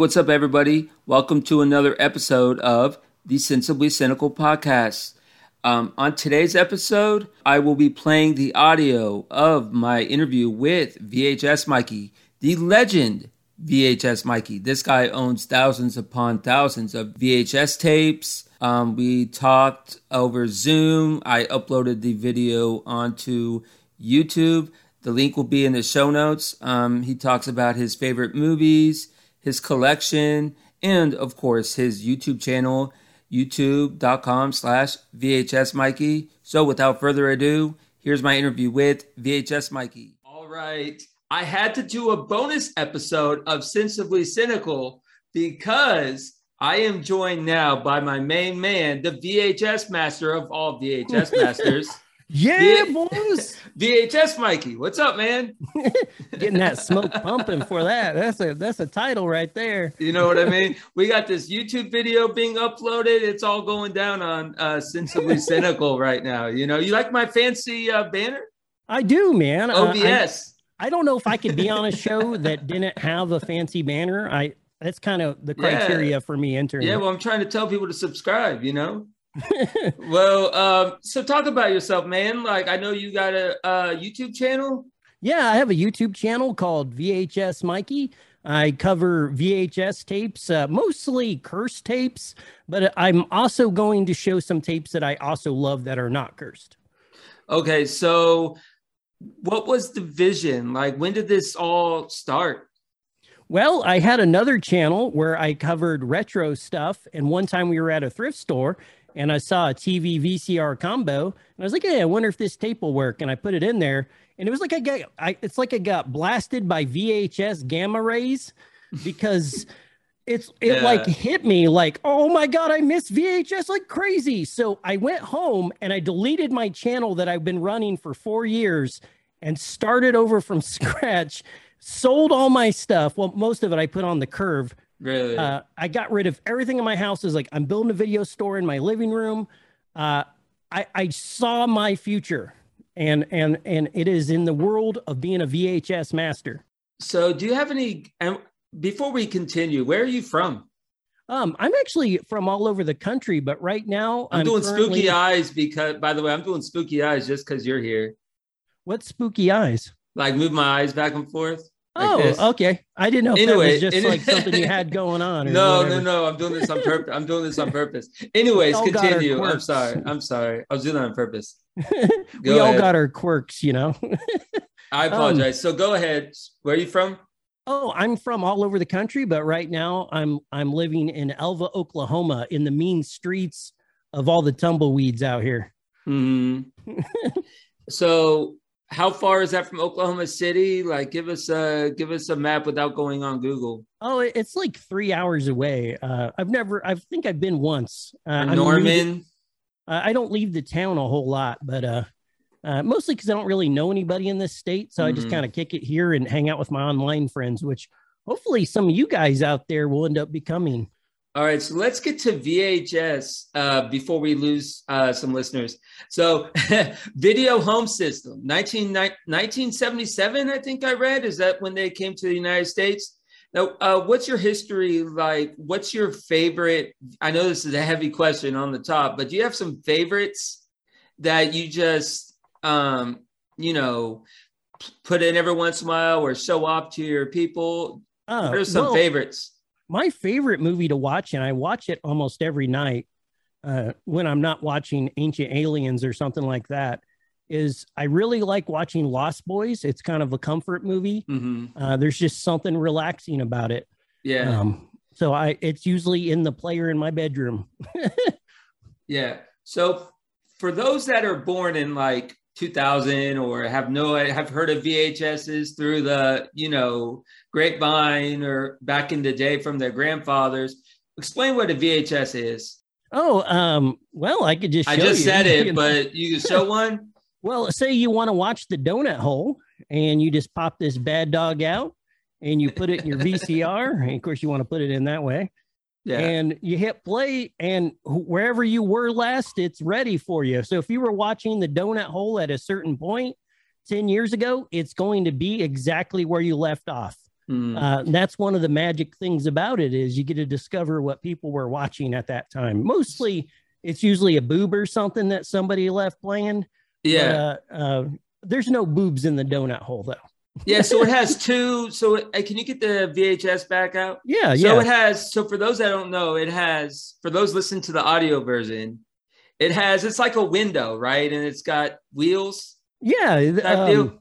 what's up, everybody? Welcome to another episode of the Sensibly Cynical podcast. Um, on today's episode, I will be playing the audio of my interview with VHS Mikey, the legend VHS Mikey. This guy owns thousands upon thousands of VHS tapes. Um, we talked over Zoom. I uploaded the video onto YouTube. The link will be in the show notes. Um, he talks about his favorite movies, his collection, and of course his YouTube channel, youtube.com slash VHS Mikey. So without further ado, here's my interview with VHS Mikey. All right. I had to do a bonus episode of Sensibly Cynical because I am joined now by my main man, the VHS master of all VHS masters. Yeah, boys. VHS Mikey, what's up, man? Getting that smoke pumping for that. That's a that's a title right there. You know what I mean? We got this YouTube video being uploaded. It's all going down on uh Sensibly Cynical right now. You know, you like my fancy uh, banner? I do, man. OBS. Uh, I, I don't know if I could be on a show that didn't have a fancy banner. I that's kind of the criteria Yeah. for me entering. Yeah, well, I'm trying to tell people to subscribe, you know? well, um, so talk about yourself, man. Like, I know you got a, a YouTube channel. Yeah, I have a YouTube channel called VHS Mikey. I cover VHS tapes, uh, mostly curse tapes, but I'm also going to show some tapes that I also love that are not cursed. Okay, so what was the vision? Like, when did this all start? Well, I had another channel where I covered retro stuff, and one time we were at a thrift store and I saw a TV VCR combo, and I was like, "Hey, I wonder if this tape will work." And I put it in there, and it was like I got, I, it's like I got blasted by VHS gamma rays because it's it Yeah. like hit me like, "Oh my god, I miss VHS like crazy." So I went home and I deleted my channel that I've been running for four years and started over from scratch. Sold all my stuff. Well, most of it I put on the curve Really? uh, I got rid of everything in my house. Is like I'm building a video store in my living room. Uh, I, I saw my future, and and and it is in the world of being a VHS master. so, do you have any? And before we continue, where are you from? Um, I'm actually from all over the country, but right now I'm, doing currently- spooky eyes because, by the way, I'm doing spooky eyes just because you're here. What spooky eyes? Like, move my eyes back and forth. Like oh, this. okay. I didn't know if Anyway, that was just like something you had going on. No, whatever. no, no. I'm doing this on purpose. I'm doing this on purpose. Anyways, all got our continue. I'm sorry. I'm sorry. I was doing that on purpose. we all ahead. got our quirks, you know. I apologize. so go ahead. Where are you from? Oh, I'm from all over the country, but right now I'm I'm living in Alva, Oklahoma, in the mean streets of all the tumbleweeds out here. hmm so how far is that from Oklahoma City? Like, give us a give us a map without going on Google. Oh, it's like three hours away. Uh, I've never, I think I've been once. Uh, I'm new to- Norman. uh, I don't leave the town a whole lot, but uh, uh, mostly because I don't really know anybody in this state. So I just Mhm. kind of kick it here and hang out with my online friends, which hopefully some of you guys out there will end up becoming. All right, so let's get to VHS uh, before we lose uh, some listeners. So, Video Home System, 19, 1977, I think I read. Is that when they came to the United States? Now, uh, what's your history like? What's your favorite? I know this is a heavy question on the top, but do you have some favorites that you just, um, you know, put in every once in a while or show off to your people? Uh, What are some well, favorites? My favorite movie to watch, and I watch it almost every night uh, when I'm not watching Ancient Aliens or something like that, is I really like watching Lost Boys. It's kind of a comfort movie. hmm Uh, there's just something relaxing about it. Yeah. Um, so I, it's usually in the player in my bedroom. Yeah. So for those that are born in like 2000 or have no have heard of VHSs through the you know grapevine or back in the day from their grandfathers, explain what a VHS is. Oh, um, well, I could just. I just you, said you it, but you can show one. Well, say you want to watch the donut hole and you just pop this bad dog out and you put it in your VCR. and of course, you want to put it in that way. Yeah. And you hit play, and wherever you were last, it's ready for you. So if you were watching the donut hole at a certain point 10 years ago, it's going to be exactly where you left off. Mm. Uh, that's one of the magic things about it is you get to discover what people were watching at that time. Mostly, it's usually a boob or something that somebody left playing. yeah. But, uh, uh, there's no boobs in the donut hole though. Yeah. So it has two. So it, can you get the VHS back out? Yeah, So yeah. it has. So for those that don't know, it has. For those listening to the audio version, it has. It's like a window, right? And it's got wheels. yeah. Um,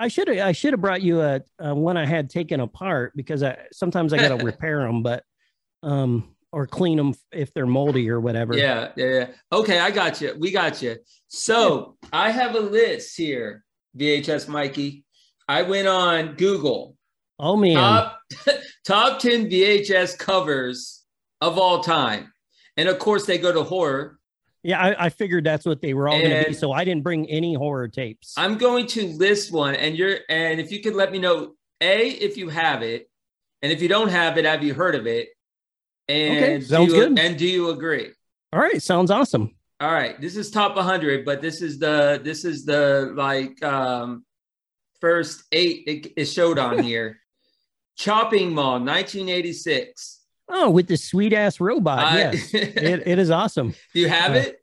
I should have I should have brought you a, a one I had taken apart because I sometimes I got to repair them, but um or clean them if they're moldy or whatever. Yeah, yeah, yeah. Okay, I got you. We got you. So I have a list here, VHS Mikey. I went on Google Oh man. top top 10 VHS covers of all time. And of course they go to horror. yeah, I, I figured that's what they were all going to be. So I didn't bring any horror tapes. I'm going to list one and you're and if you could let me know A if you have it and if you don't have it have you heard of it? And Okay, do sounds you- good. And do you agree? all right, sounds awesome. All right, this is top 100, but this is the this is the like um first eight it, it showed on here. Chopping Mall, 1986. Oh, with the sweet ass robot. I- yes, it, it is awesome. do you have Uh, it?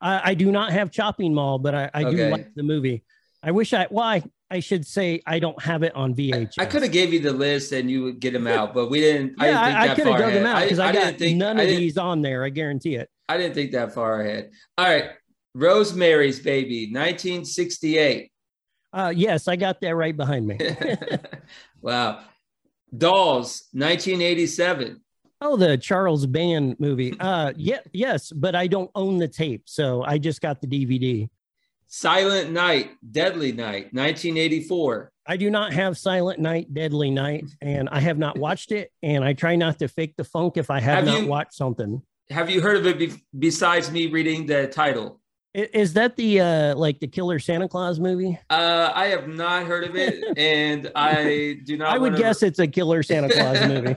I, I do not have Chopping Mall, but I, I do like the movie. I wish I, well, I, I should say I don't have it on VHS. I could have gave you the list and you would get them out, but we didn't. I Yeah, didn't think I, I could have dug them out because I, didn't got think none of these on there. I guarantee it. I didn't think that far ahead. All right, Rosemary's Baby, 1968. Uh, yes, I got that right behind me. wow. Dolls, 1987. oh, the Charles Band movie. Uh, yeah, yes, but I don't own the tape, so I just got the DVD. Silent Night, Deadly Night, 1984. I do not have Silent Night, Deadly Night, and I have not watched it. And I try not to fake the funk if I have, Have not you- watched something. Have you heard of it be- besides me reading the title? I- Is that the uh like the Killer Santa Claus movie? Uh, I have not heard of it, and I do not. I would wanna- guess it's a Killer Santa Claus movie.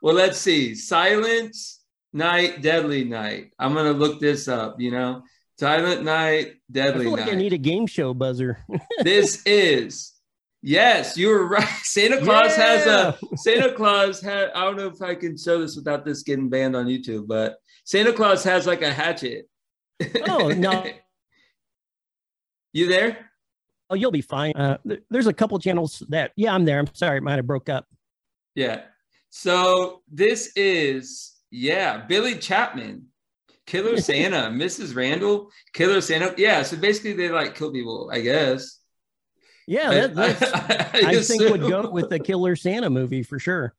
well, let's see. Silent Night, Deadly Night. I'm gonna look this up. You know, Silent Night, I Deadly like Night. I need a game show buzzer. this is yes, you were right. Santa Claus has a Santa Claus had. I don't know if I can show this without this getting banned on YouTube, but Santa Claus has like a hatchet. Oh, no. you there? Oh, you'll be fine. Uh, th- there's a couple channels that, yeah, I'm there. I'm sorry, it might have broke up. Yeah. So this is yeah, Billy Chapman, Killer Santa, Mrs. Randall, Killer Santa. Yeah. So basically, they like kill people, I guess. Yeah, I- that, that's, I, I think would go with the Killer Santa movie for sure.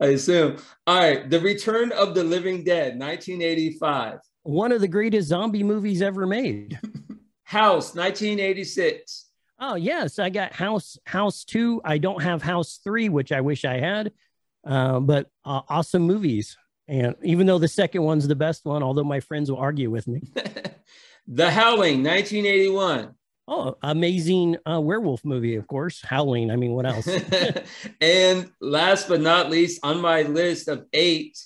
I assume. All right, The Return of the Living Dead, 1985. One of the greatest zombie movies ever made. House, 1986. Oh yes, I got House House Two. I don't have House Three, which I wish I had. Uh, but uh, awesome movies, and even though the second one's the best one, although my friends will argue with me. the Howling, 1981. Oh, amazing uh, werewolf movie, of course. Howling. I mean, what else? and last but not least, on my list of eight,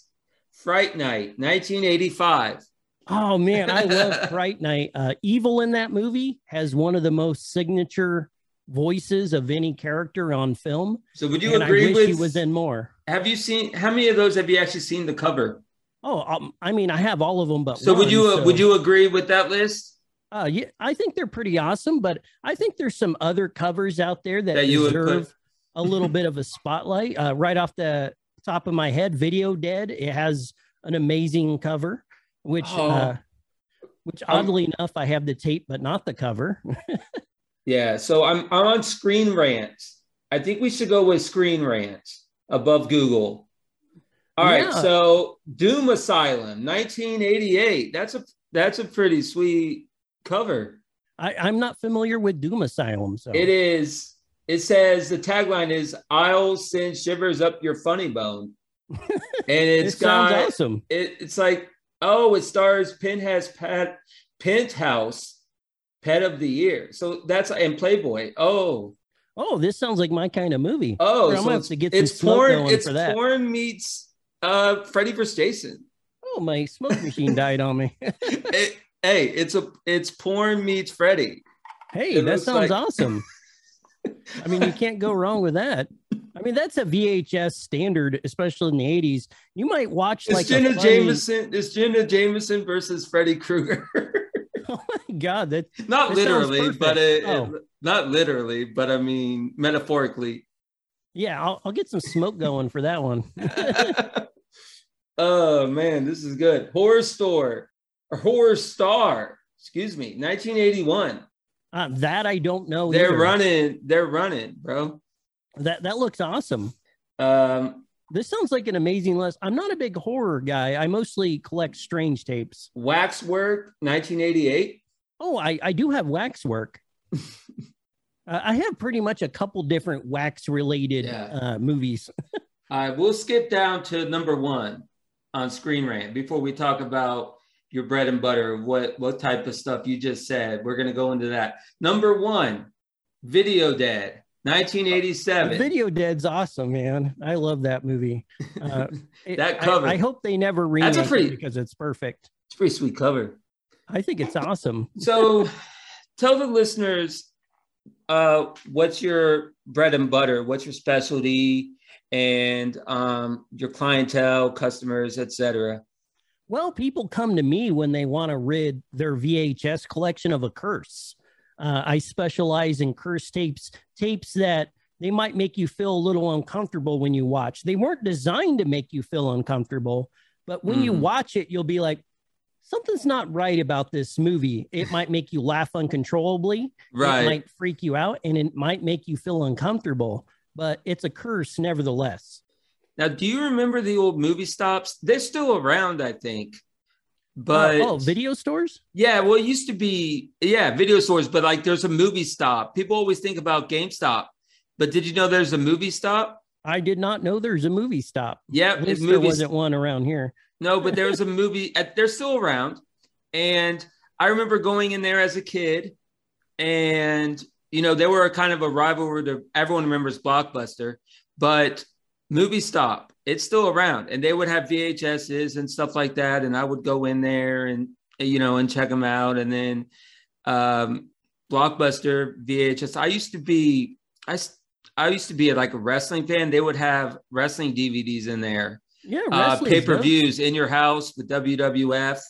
Fright Night, 1985. Oh man, I love Fright Night. Uh, Evil in that movie has one of the most signature voices of any character on film. So would you agree I wish with? he was in more. have you seen how many of those have you actually seen the cover? Oh, um, I mean, I have all of them, but So would you uh, so- would you agree with that list? Uh, yeah, I think they're pretty awesome, but I think there's some other covers out there that, That you deserve a little bit of a spotlight. Uh, right off the top of my head, Video Dead. It has an amazing cover, which, Oh. uh, which oddly enough, I have the tape, but not the cover. Yeah. So I'm I'm on Screen Rant. I think we should go with Screen Rant above Google. All right. Yeah. So Doom Asylum, 1988. That's a that's a pretty sweet cover. I, I'm not familiar with Doom Asylum, so It is. It says the tagline is "I'll send shivers up your funny bone," and it's sounds got awesome. it, it's like oh, it stars Penthouse Pet Penthouse Pet of the Year. So that's and Playboy. Oh, Oh, this sounds like my kind of movie. oh, I'm so gonna have it's, to get it's porn. It's for that. porn meets uh Freddy vs. Jason. Oh, my smoke machine died on me. It- hey, it's a it's porn meets Freddy. hey, It that sounds like- awesome. I mean, you can't go wrong with that. I mean, that's a VHS standard, especially in the 80s. You might watch It's like Jenna funny- Jameson. It's Jenna Jameson versus Freddy Krueger. Oh my god, that not That literally, but it, Oh. it- not literally, but I mean metaphorically. yeah, I'll, I'll get some smoke going for that one. oh man, this is good. Horror store or horror star. Excuse me, 1981. Uh, that I don't know. They're either. running. They're running, bro. That that looks awesome. Um, This sounds like an amazing list. I'm not a big horror guy. I mostly collect strange tapes. Waxwork, 1988. Oh, I, I do have waxwork. uh, I have pretty much a couple different wax related Yeah. uh, movies. All right, we'll skip down to number one on Screen Rant before we talk about your bread and butter. What what type of stuff you just said? We're gonna go into that. Number one, Video Dead, 1987. Video Dead's awesome, man. I love that movie. Uh, That cover. I, hope they never remake That's a pretty- it because it's perfect. It's a pretty sweet cover. I think it's awesome. So, tell the listeners uh, what's your bread and butter, what's your specialty, and um, your clientele, customers, etc. Well, people come to me when they want to rid their VHS collection of a curse. Uh, I specialize in curse tapes, tapes that they might make you feel a little uncomfortable when you watch. They weren't designed to make you feel uncomfortable, but when you Mhm. watch it, you'll be like, something's not right about this movie. It might make you laugh uncontrollably. Right. It might freak you out and it might make you feel uncomfortable, but it's a curse nevertheless. Now, do you remember the old movie stops? They're still around, I think. But oh, oh, video stores? yeah, well, it used to be yeah, video stores, but like there's a movie stop. People always think about GameStop, but did you know there's a movie stop? I did not know there's a movie stop. Yeah, At it's least there movies. wasn't one around here. No, but there was a movie. At, they're still around, and I remember going in there as a kid, and you know they were a kind of a rivalry to everyone remembers Blockbuster, but Movie Stop it's still around, and they would have VHSs and stuff like that, and I would go in there and you know and check them out, and then um, Blockbuster VHS. I used to be I I used to be like a wrestling fan. They would have wrestling DVDs in there Yeah, uh, pay per views in your house with WWF.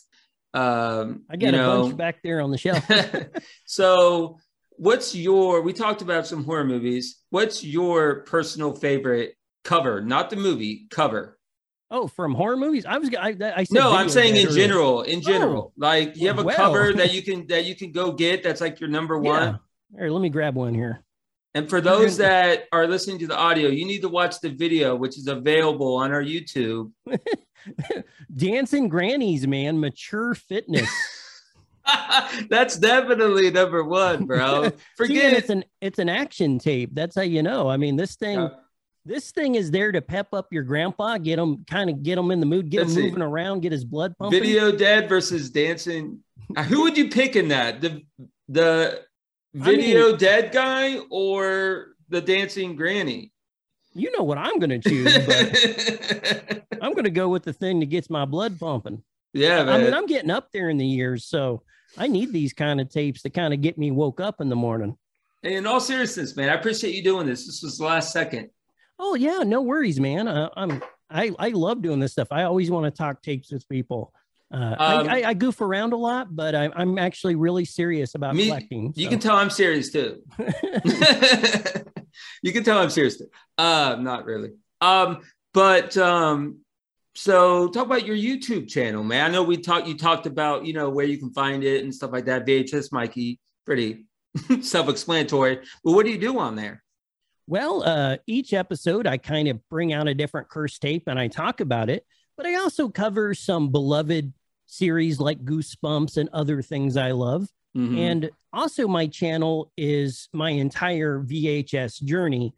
Um, I got you a bunch back there on the shelf. so, what's your? We talked about some horror movies. What's your personal favorite cover? Not the movie cover. oh, from horror movies? I was I, I said No, I'm saying in general. In oh. general, like you have a well. cover that you can that you can go get. That's like your number one. Yeah. Here, let me grab one here. And for those that are listening to the audio, you need to watch the video, which is available on our YouTube. Dancing grannies, man, mature fitness. That's definitely number one, bro. See, Forget it's an it's an action tape. That's how you know. I mean, this thing Yeah. This thing is there to pep up your grandpa, get him kind of get him in the mood, get Let's him moving around, get his blood pumping. Video Dead versus Dancing. Uh, Who would you pick in that? The the Video Dead guy or the Dancing Granny? You know what I'm going to choose, but I'm going to go with the thing that gets my blood pumping. yeah, man. I mean, I'm getting up there in the years, so I need these kind of tapes to kind of get me woke up in the morning. in all seriousness, man, I appreciate you doing this. This was the last second. Oh yeah, no worries, man. Uh, I'm I I love doing this stuff. I always want to talk tapes with people. Uh, Um, I, I, I goof around a lot, but I, I'm actually really serious about Me- collecting. You so. can tell I'm serious too. you can tell I'm serious too. Uh, not really. Um, but um, so talk about your YouTube channel, man. I know we talked. You talked about you know where you can find it and stuff like that. VHS Mikey, pretty self-explanatory. But what do you do on there? Well, uh, each episode, I kind of bring out a different curse tape and I talk about it, but I also cover some beloved series like Goosebumps and other things I love. Mhm. And also, my channel is my entire VHS journey.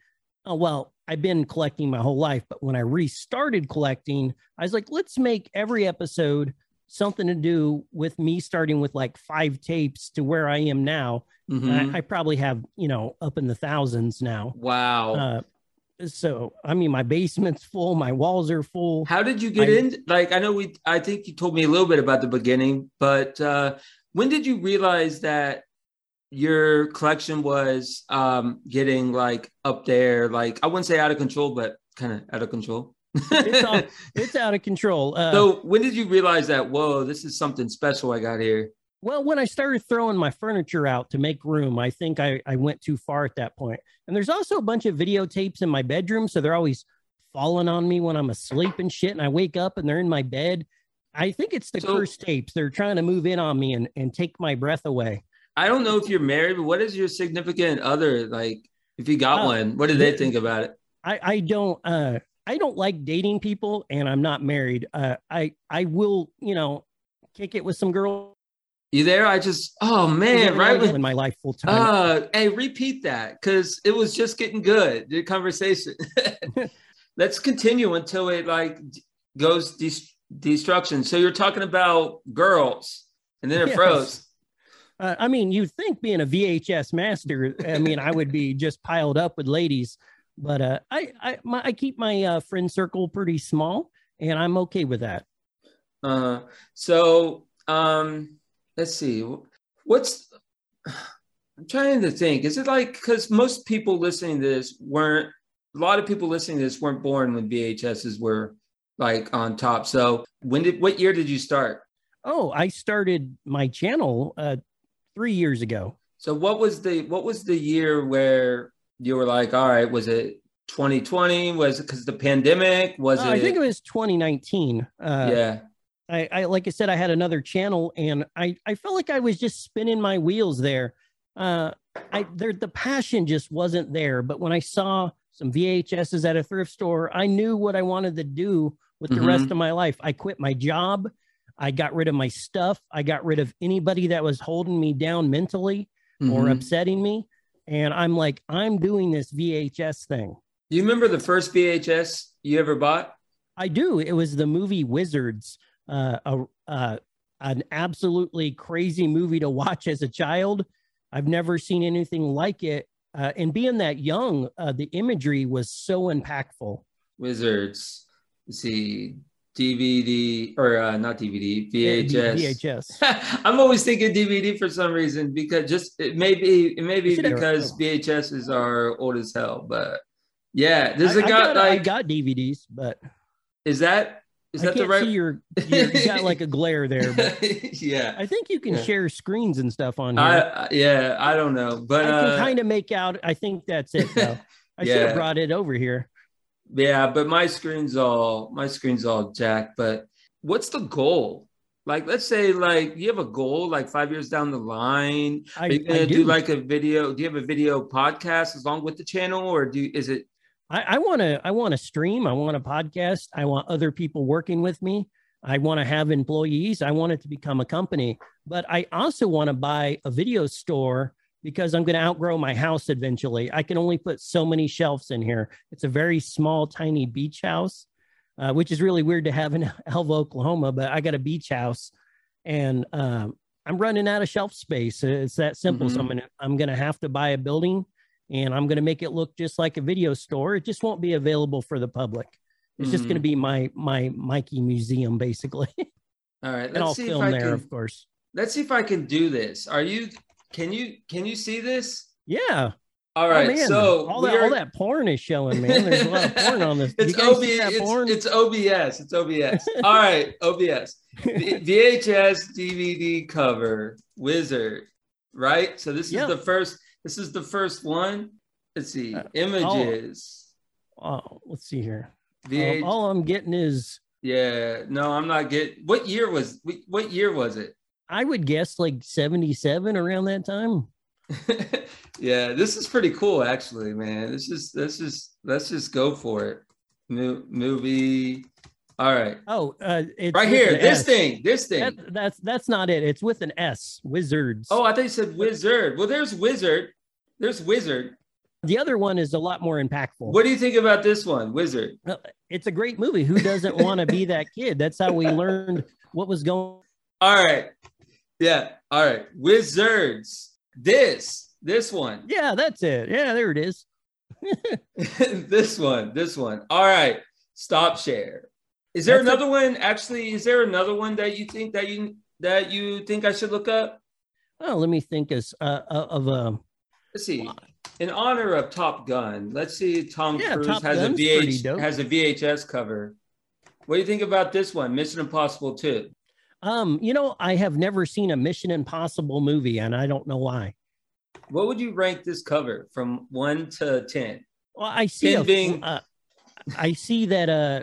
Uh, well, I've been collecting my whole life, but when I restarted collecting, I was like, let's make every episode something to do with me starting with like five tapes to where I am now. Mhm. I, I probably have, you know, up in the thousands now. wow. Uh, so, I mean, my basement's full, my walls are full. How did you get I- in? Like, I know we, I think you told me a little bit about the beginning, but uh, when did you realize that your collection was um getting like up there, like I wouldn't say out of control, but kind of out of control. It's, all, it's out of control. Uh, so when did you realize that? Whoa, this is something special I got here. Well, when I started throwing my furniture out to make room, I think I, I went too far at that point. And there's also a bunch of videotapes in my bedroom. So they're always falling on me when I'm asleep and shit. And I wake up and they're in my bed. I think it's the so, cursed tapes. They're trying to move in on me and, and take my breath away. I don't know if you're married, but what is your significant other like? If you got uh, one, what do they think about it? I, I don't uh I don't like dating people and I'm not married. Uh I I will, you know, kick it with some girls you there? I just oh man, right in my life full time. Uh, hey, repeat that because it was just getting good. The conversation. Let's continue until it like goes de- destruction. So you're talking about girls, and then it yes. froze. Uh, I mean, you'd think being a VHS master, I mean, I would be just piled up with ladies, but uh, I I, my, I keep my uh, friend circle pretty small, and I'm okay with that. Uh, so um let's see. What's i'm trying to think. Is it like because most people listening to this weren't a lot of people listening to this weren't born when vhs's were like on top. So when did what year did you start? Oh i started my channel uh three years ago. So what was the what was the year where you were like all right was it 2020 was it because the pandemic was uh, it i think it was 2019 uh yeah I, I like I said, I had another channel, and I I felt like I was just spinning my wheels there. Uh, I there the passion just wasn't there. But when I saw some VHSs at a thrift store, I knew what I wanted to do with the mm-hmm. rest of my life. I quit my job. I got rid of my stuff. I got rid of anybody that was holding me down mentally mm-hmm. or upsetting me. And I'm like, I'm doing this VHS thing. Do you remember the first VHS you ever bought? I do. It was the movie Wizards uh, a, uh, an absolutely crazy movie to watch as a child. I've never seen anything like it. Uh, and being that young, uh, the imagery was so impactful. Wizards, Let's see DVD or uh, not DVD, VHS. VHS. I'm always thinking DVD for some reason because just it may be it may be because VHSs are old as hell, but yeah, there's a guy got, like I got DVDs, but is that is that the right? See your, your, you got like a glare there. yeah, I think you can yeah. share screens and stuff on here. I, yeah, I don't know, but I can uh, kind of make out. I think that's it though. I yeah. should have brought it over here. Yeah, but my screen's all my screen's all jacked. But what's the goal? Like, let's say, like you have a goal, like five years down the line. I, Are you gonna do. do like a video? Do you have a video podcast along with the channel, or do is it I want to I want to stream. I want a podcast. I want other people working with me. I want to have employees. I want it to become a company. But I also want to buy a video store because I'm going to outgrow my house eventually. I can only put so many shelves in here. It's a very small, tiny beach house, uh, which is really weird to have in Alva, Oklahoma. But I got a beach house, and um, I'm running out of shelf space. It's that simple. Mm-hmm. So I'm gonna I'm gonna have to buy a building and I'm going to make it look just like a video store. It just won't be available for the public. It's mm just going to be my my Mikey museum, basically. All right, and I'll film there, can, of course. Let's see if I can do this. Are you? Can you? Can you see this? Yeah. All right. oh, oh, man. so all that, are... all that porn is showing, man. There's a lot of porn on this. it's, OB, it's, it's, OBS. It's OBS. all right, OBS. VHS DVD cover wizard. Right. So this is the first. This is the first one. Let's see. Uh, Images. Oh, oh, let's see here. VH- all I'm getting is. Yeah. No, I'm not getting. What year was? What year was it? I would guess like 77 around that time. yeah, this is pretty cool, actually, man. This is this is let's just go for it. Mo- movie. All right. Oh, uh, right here. This S. thing. This thing. That, that's that's not it. It's with an S. Wizards. Oh, I thought you said wizard. Well, there's wizard. There's Wizard. The other one is a lot more impactful. What do you think about this one, Wizard? It's a great movie. Who doesn't want to be that kid? That's how we learned what was going. All right. Yeah. All right. Wizards. This. This one. Yeah, that's it. Yeah, there it is. this one. This one. All right. Stop share. Is there that's another a- one? Actually, is there another one that you think that you that you think I should look up? Oh, let me think as uh, uh, of a. Let's see. In honor of Top Gun, let's see. Tom Yeah, Cruise Top has Gun's pretty VH has a VHS cover. What do you think about this one, Mission Impossible Two? Um, you know, I have never seen a Mission Impossible movie, and I don't know why. What would you rank this cover from one to ten? Well, I see. A, being- uh, I see that uh,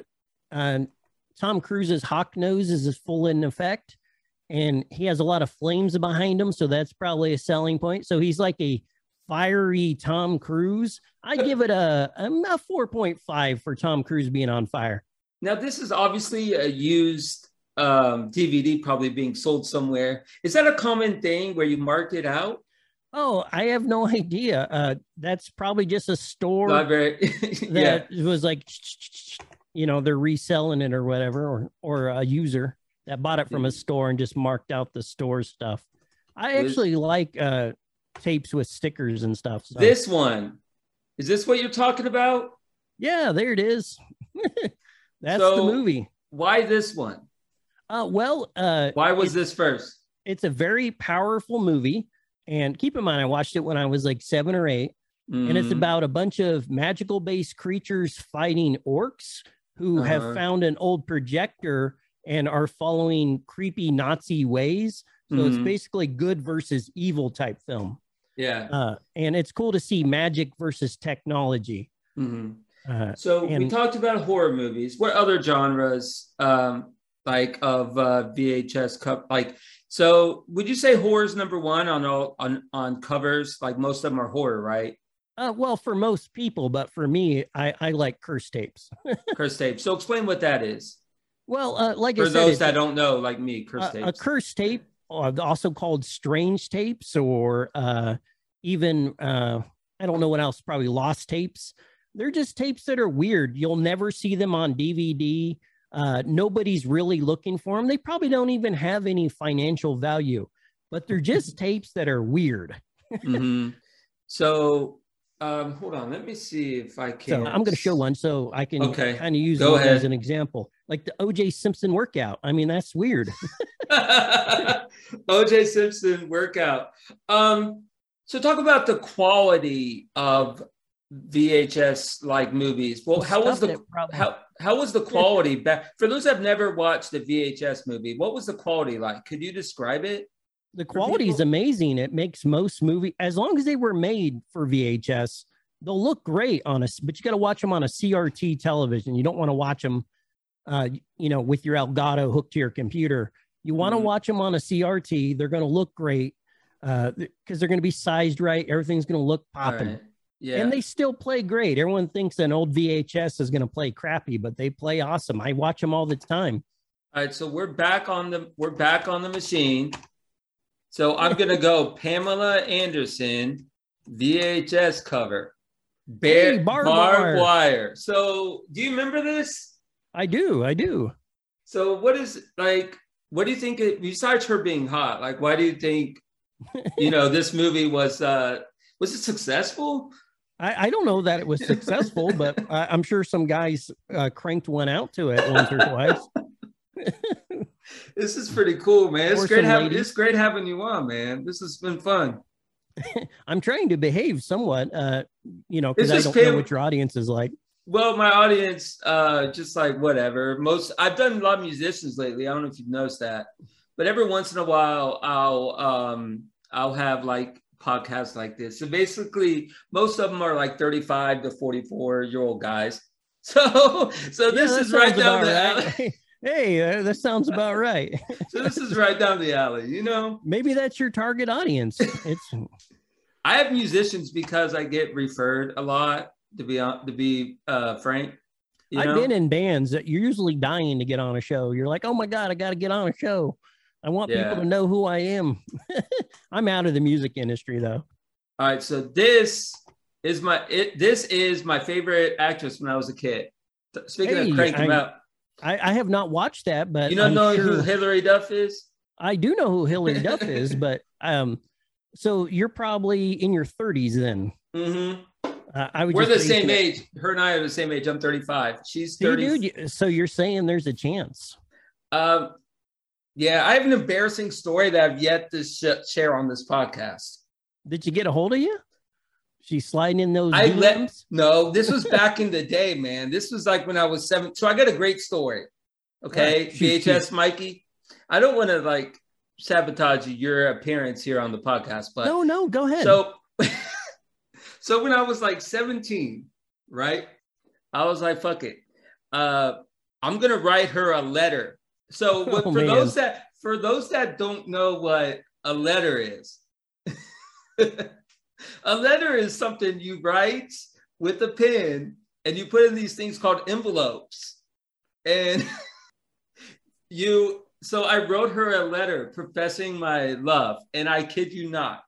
uh, Tom Cruise's hawk nose is full in effect, and he has a lot of flames behind him, so that's probably a selling point. So he's like a fiery Tom Cruise. I give it a a four point five for Tom Cruise being on fire. Now, this is obviously a used um, DVD, probably being sold somewhere. Is that a common thing where you mark it out? Oh, I have no idea. Uh, that's probably just a store. Very. yeah. that was like you know they're reselling it or whatever or or a user that bought it from a store and just marked out the store stuff i actually like uh tapes with stickers and stuff so This one is this what you're talking about? yeah there it is that's So- the movie Why this one? Uh well uh Why was this first? it's a very powerful movie and keep in mind i watched it when i was like seven or eight and it's Mhm. about a bunch of magical based creatures fighting orcs who Uh-huh. have found an old projector and are following creepy Nazi ways. So it's Mhm. basically good versus evil type film. yeah. Uh, and it's cool to see magic versus technology. Mhm. Uh, So we talked about horror movies. What other genres, um, like of uh, VHS cup? Like, so would you say horror is number one on all on on covers? Like most of them are horror, right? uh, well, for most people, but for me, I, I like curse tapes. Curse tapes. So explain what that is well, uh, like for said, those that don't know, like me. Curse a, a tapes. curse tape, uh, also called strange tapes, or uh, even uh, I don't know what else, probably lost tapes. They're just tapes that are weird. You'll never see them on DVD. Uh, nobody's really looking for them. They probably don't even have any financial value, but they're just tapes that are weird. hmm So um, hold on, let me see if I can. So I'm going to show one so I can Okay. kind of use Go it as an example, like the OJ Simpson workout. I mean, that's weird. OJ Simpson workout. Um, so talk about the quality of VHS like movies. Well, how was the how how was the quality back for those that have never watched the VHS movie? What was the quality like? Could you describe it? the quality is amazing. It makes most movie as long as they were made for VHS, they'll look great on us. But you got to watch them on a CRT television. You don't want to watch them, uh, you know, with your Elgato hooked to your computer. You want to Mhm. watch them on a CRT. They're going to look great Uh because they're going to be sized right. Everything's going to look popping. right. Yeah. And they still play great. Everyone thinks an old VHS is going to play crappy, but they play awesome. I watch them all the time. All right, so we're back on the we're back on the machine. So I'm gonna go Pamela Anderson VHS cover. Bear, Hey, barbed barbed wire. wire. So do you remember this? I do. I do. So what is like what do you think it, besides her being hot? Like why do you think you know this movie was uh was it successful? I, I don't know that it was successful, but I, I'm sure some guys uh, cranked one out to it once or twice. This is pretty cool, man. It's Or great having ladies. it's great having you on, man. This has been fun. I'm trying to behave somewhat, uh, you know, because I don't know what your audience is like. Well, my audience, uh, just like whatever. Most I've done a lot of musicians lately. I don't know if you've noticed that, but every once in a while, I'll um, I'll have like podcasts like this. So basically, most of them are like thirty-five to forty-four year old guys. So, so this Yeah, is right down the alley. right. hey, uh, that sounds about right. So this is right down the alley. You know, Maybe that's your target audience. It's I have musicians because I get referred a lot. To be to be uh, frank, you I've know? been in bands that you're usually dying to get on a show. You're like, oh my god, I got to get on a show. I want Yeah. people to know who I am. I'm out of the music industry though. All right, so this is my it. This is my favorite actress when I was a kid. Speaking Hey, of cranking I- out, I, I have not watched that, but you don't I'm know sure- who Hilary Duff is? I do know who Hilary Duff is, but um, so you're probably in your 30s then. hmm Uh, I would We're the same it- age. Her and I are the same age. I'm 35. She's See, 30. dude, so you're saying there's a chance. Um, Yeah, I have an embarrassing story that I've yet to sh- share on this podcast. Did you get a hold of you? She's sliding in those. I DMs? let no. This was back in the day, man. This was like when I was seven. So I got a great story. Okay, Right, shoot, VHS Mikey. I don't want to like sabotage your appearance here on the podcast, but no, no, go ahead. so so when I was like 17, right? I was like, fuck it. Uh, I'm gonna write her a letter. So what, Oh, for man. those that for those that don't know what a letter is, a letter is something you write with a pen and you put in these things called envelopes. And you so I wrote her a letter professing my love, and I kid you not,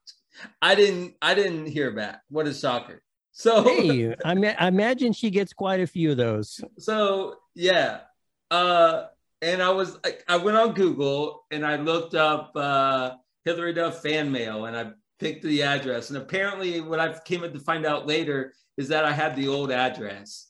I didn't I didn't hear back. What a shocker. So hey, I, ma- I imagine she gets quite a few of those. so yeah. Uh and I was like I went on Google and I looked up uh Hilary Duff fan mail and I picked the address. And apparently what I came to find out later is that I had the old address.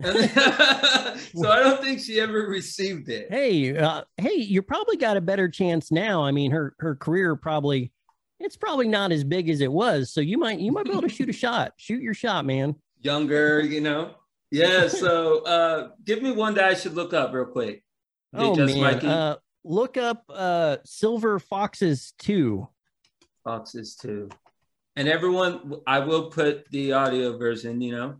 So I don't think she ever received it. Hey, uh, hey, you probably got a better chance now. I mean, her her career probably it's probably not as big as it was. So you might you might be able to shoot a shot. Shoot your shot, man. Younger, you know. Yeah, so uh give me one that I should look up real quick. Oh VHS man, uh, look up uh, Silver Foxes Two. Foxes too. And everyone, I will put the audio version, you know.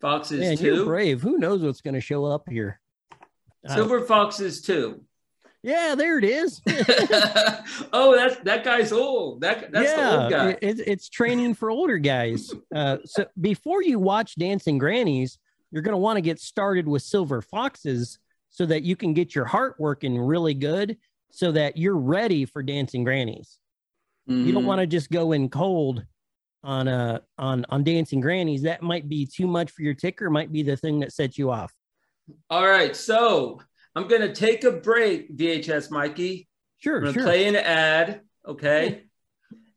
Foxes Man, you're too. brave. Who knows what's going to show up here? Uh, Silver Foxes too. yeah, there it is. oh, that's that guy's old. That that's the old guy. it- it's it's training for older guys. Uh, so before you watch Dancing Grannies, you're going to want to get started with Silver Foxes so that you can get your heart working really good, so that you're ready for Dancing Grannies. You don't Mhm. want to just go in cold on uh on on Dancing Grannies. That might be too much for your ticker. Might be the thing that sets you off. All right, so I'm gonna take a break, VHS Mikey. Sure, sure. play an ad, okay?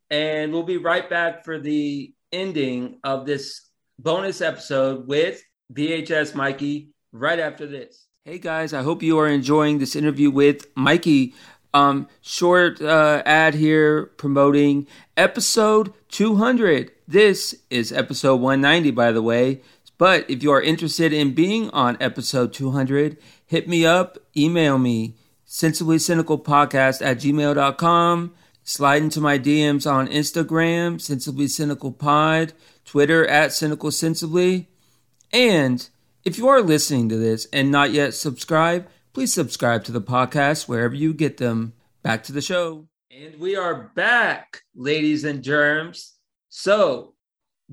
and we'll be right back for the ending of this bonus episode with VHS Mikey right after this. Hey guys, I hope you are enjoying this interview with Mikey. Um, short uh, ad here promoting episode 200. This is episode 190, by the way. But if you are interested in being on episode 200, hit me up, email me, sensibly cynical podcast at gmail.com. Slide into my DMs on Instagram, Sensibly Cynical Pod, Twitter at Cynical Sensibly. And if you are listening to this and not yet subscribed, please subscribe to the podcast wherever you get them. Back to the show. And we are back, ladies and germs. So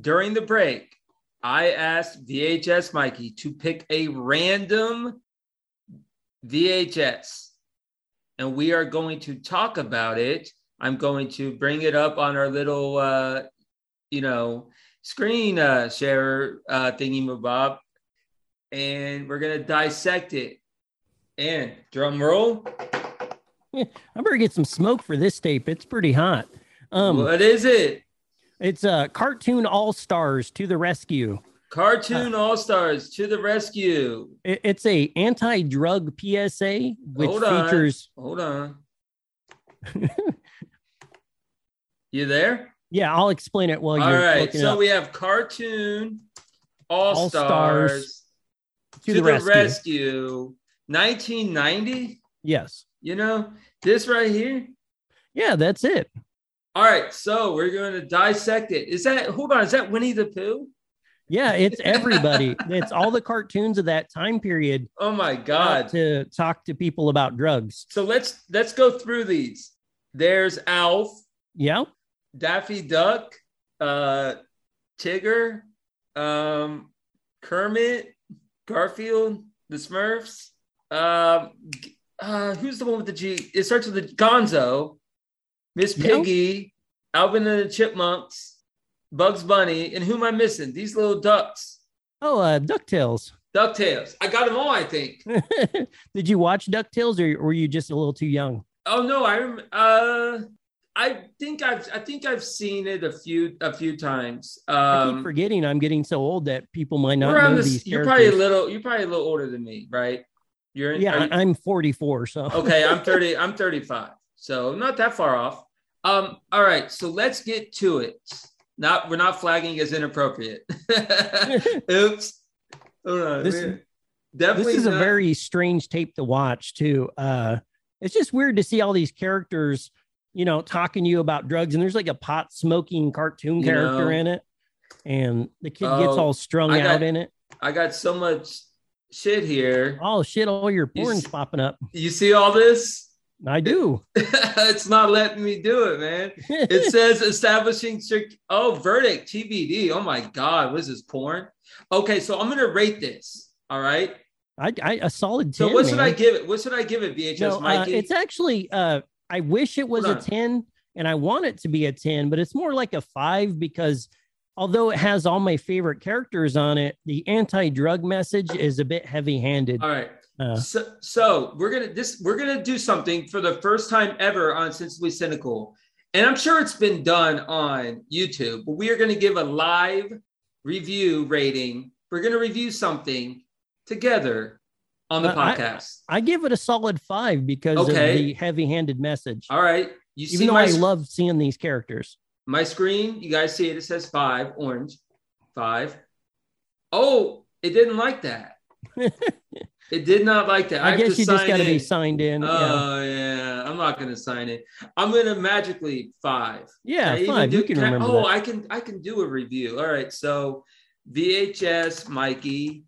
during the break, I asked VHS Mikey to pick a random VHS. And we are going to talk about it. I'm going to bring it up on our little, uh, you know, screen uh, share uh, thingy mabob. And we're to dissect it. And drum roll. I better get some smoke for this tape. It's pretty hot. Um, what is it? it's uh, cartoon all stars to the rescue. Cartoon All Stars to the rescue. It, it's a anti-drug PSA which Hold features. Hold on. you there? Yeah, I'll explain it while All you're right. looking it So up. we have Cartoon All Stars to, the, rescue. rescue. 1990. Yes. You know, this right here. Yeah, that's it. All right. So we're going to dissect it. Is that, hold on, is that Winnie the Pooh? Yeah, it's everybody. it's all the cartoons of that time period Oh my God. to talk to people about drugs. So let's let's go through these. There's Alf, Yeah. Daffy Duck, uh, Tigger, um, Kermit, Garfield, the Smurfs. Um, uh, who's the one with the G? It starts with the Gonzo, Miss. Piggy, Alvin and the Chipmunks, Bugs Bunny, and who am I missing? These little ducks, Oh, uh, DuckTales. Ducktales. I got them all, I think. Did you watch DuckTales or were you just a little too young? Oh no, I uh, I think I've I think I've seen it a few a few times. I keep Um, forgetting I'm getting so old that people might not know these you're characters. probably a little you're probably a little older than me, right? You're in, Yeah, you- I'm 44, so okay. I'm 30. I'm 35. So not okay. I'm 30. I'm 35. So not that far off. Um. All right. So let's get to it. Not we're not flagging as inappropriate. Oops. Hold on. This- definitely this is a very strange tape to watch too. Uh, it's just weird to see all these characters, you know, talking to you about drugs, and there's like a pot smoking cartoon You character in it, and the kid gets Oh, all strung got- out in it. I got so much shit here. Oh shit! All your You porn's s- popping up. You see all this? I do. it's not letting me do it, man. It says establishing strict. Oh, verdict TBD. Oh my god, what is this porn? Okay, so I'm gonna rate this. All right. I, I a solid So 10. what should I give it? What should I give it? VHS No, uh, Mikey. it's actually. Uh, I wish it was a 10, and I want it to be a 10, but it's more like a five because although it has all my favorite characters on it, the anti-drug message is a bit heavy-handed. all right. Uh, So, so we're gonna this we're gonna do something for the first time ever on Sensibly Cynical, and I'm sure it's been done on YouTube. But we are gonna give a live review rating. We're gonna review something together on the Uh, I- podcast. I give it a solid five because Okay. of the heavy-handed message. All right, you see Even though my I love seeing these characters. my screen. You guys see it? It says five, orange, five. Oh, it didn't like that. it did not like that. I, have to guess you just got to be signed in. Oh yeah, I'm not gonna sign it. I'm gonna magically five. yeah, I five. do- You can can I- remember oh, that. I can. I can do a review. All right. So VHS Mikey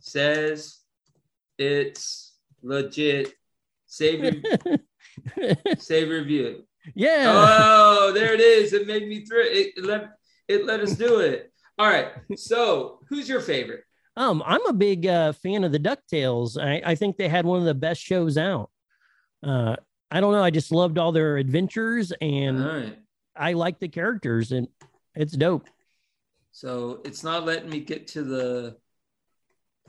says it's legit. Save re- save review. yeah. Oh, there it is. It made me through. It, it let it let us do it. All right. So who's your favorite? Um, I'm a big uh, fan of the DuckTales. I, I think they had one of the best shows out. Uh, I don't know. I just loved all their adventures, and right. I like the characters, and it's dope. So it's not letting me get to the.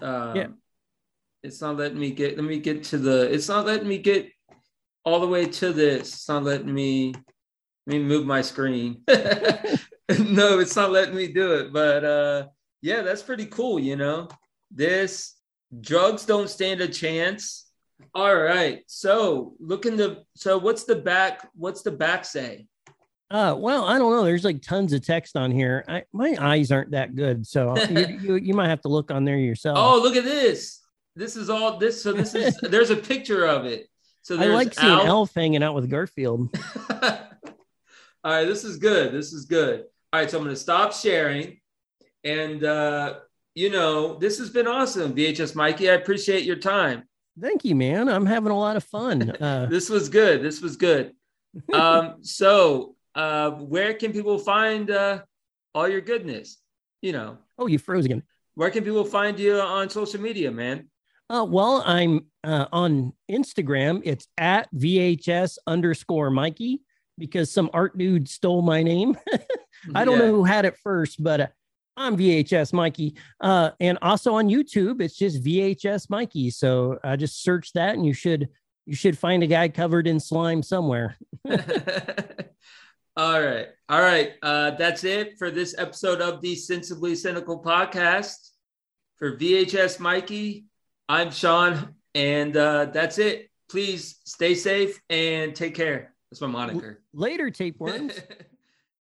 Um, Yeah. It's not letting me get. Let me get to the. It's not letting me get all the way to this. It's not letting me. Let me move my screen. no, it's not letting me do it. But uh, yeah, that's pretty cool. You know, this drugs don't stand a chance. All right. So look in the. So what's the back? What's the back say? Uh, well, I don't know. There's like tons of text on here. I, my eyes aren't that good, so you, you you might have to look on there yourself. Oh, look at this. This is all this. So this is there's a picture of it. So I like seeing Alf. Elf hanging out with Garfield. all right, this is good. This is good. All right, so I'm gonna stop sharing. And uh, you know, this has been awesome, VHS Mikey. I appreciate your time. Thank you, man. I'm having a lot of fun. Uh, This was good. This was good. Um, so uh where can people find uh all your goodness? You know, oh, you froze again. where can people find you on social media, man? Uh, well, I'm uh, on Instagram. It's at VHS underscore Mikey because some art dude stole my name. I don't Yeah. know who had it first, but uh, I'm VHS Mikey. Uh, and also on YouTube, it's just VHS Mikey. So I just search that, and you should you should find a guy covered in slime somewhere. All right. All right. Uh, that's it for this episode of the Sensibly Cynical podcast. For VHS Mikey, I'm Sean, and uh, that's it. Please stay safe and take care. That's my moniker. Later, tapeworms.